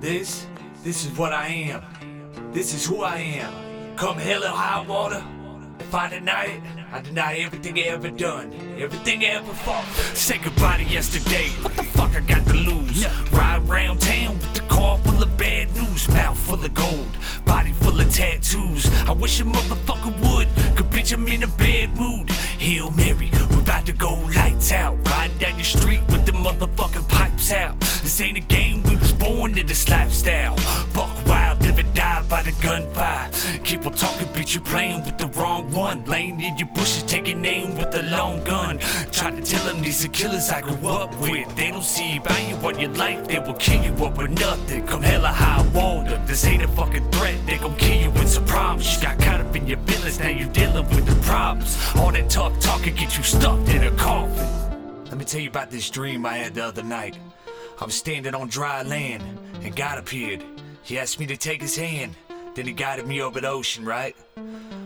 This, this is what I am. This is who I am. Come hell or high water. If I deny it, I deny everything I ever done, everything I ever fought. Say goodbye to yesterday. What the fuck I got to lose? Ride around town with the car full of bad news, mouth full of gold, body full of tattoos. I wish a motherfucker would, cause bitch I'm in a bad mood. Hail Mary, we're about to go lights out. Riding down your street with the motherfucking pipes out. This ain't a game, this lifestyle. Buck wild, live and die by the gunfire. Keep on talking, bitch, you playing with the wrong one. Laying in your bushes, taking aim with a long gun. Try to tell them these are killers I grew up with. They don't see value on your life, they will kill you up with nothing. Come hella high water, this ain't a fucking threat. They gon' kill you with some problems. You got caught up in your business, now you're dealing with the problems. All that tough talking get you stuffed in a coffin. Let me tell you about this dream I had the other night. I'm standing on dry land, and God appeared. He asked me to take his hand, then he guided me over the ocean, right?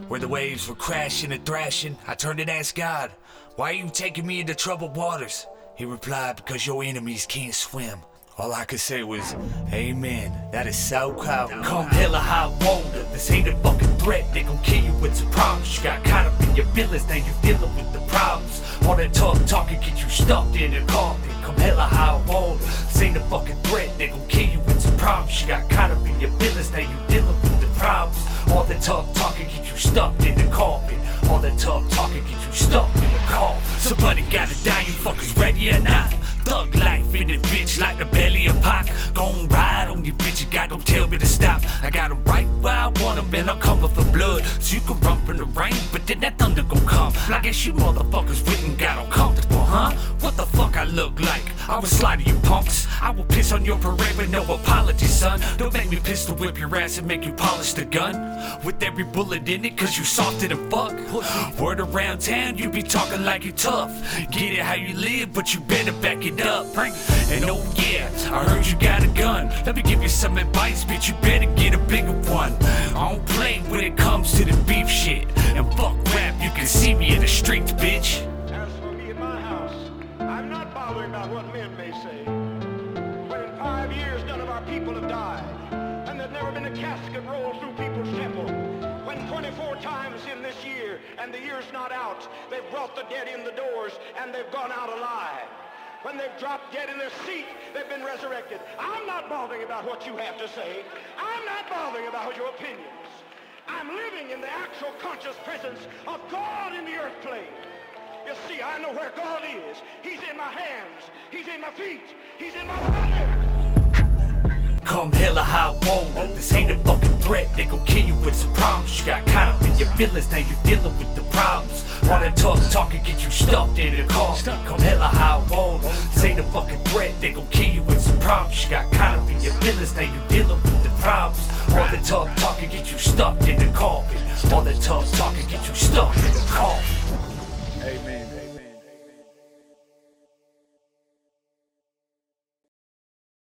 Where the waves were crashing and thrashing, I turned and asked God, Why are you taking me into troubled waters? He replied, Because your enemies can't swim. All I could say was, Amen. That is so cold. Come hella high water. This ain't a fucking threat. They gon' kill you with some problems. You got caught up in your feelings, now you dealing with the problems. All that tough talking get you stuffed in a coffin. Come hella high water. This ain't a fucking threat. They gon' kill you problems. You got caught up in your feelings, now you dealing with the problems. All that tough talking get you stuffed in the coffin. All that tough talking get you stuck in the car. Somebody gotta die, you fuckers ready or not? Thug life in it, bitch, like the belly of Pac. Gon' ride on you, bitch, you got don't tell me to stop. I got 'em right where I want 'em, and I'm coming for blood. So you can run from the rain, but then that thunder gon' come. I guess you motherfuckers wouldn't got uncomfortable, huh? What the fuck I look like? I will slide to you punks. I will piss on your parade with no apology, son. Don't make me pistol whip your ass and make you polish the gun. With every bullet in it, cause you softer than fuck. Word around town, you be talking like you tough. Get it how you live, but you better back it up. And oh yeah, I heard you got a gun. Let me give you some advice, bitch. You better get a bigger one. Casket rolled through people's temple. When 24 times in this year, and the year's not out, they've brought the dead in the doors, and they've gone out alive. When they've dropped dead in their seat, they've been resurrected. I'm not bothering about what you have to say. I'm not bothering about your opinions. I'm living in the actual conscious presence of God in the earth plane. You see, I know where God is. He's in my hands. He's in my feet. He's in my body. Come hella high water. This ain't a fucking threat. They gon' kill you with some problems. You got caught up in your feelings, now you dealing with the problems. All that tough talking get you stuffed in a coffin. Come hella high water. This ain't a fucking threat. They gon' kill you with some problems. You got caught up in your feelings, now you dealing with the problems. All that tough talking get you stuffed in the coffin. All that tough talking get you stuffed in the coffin.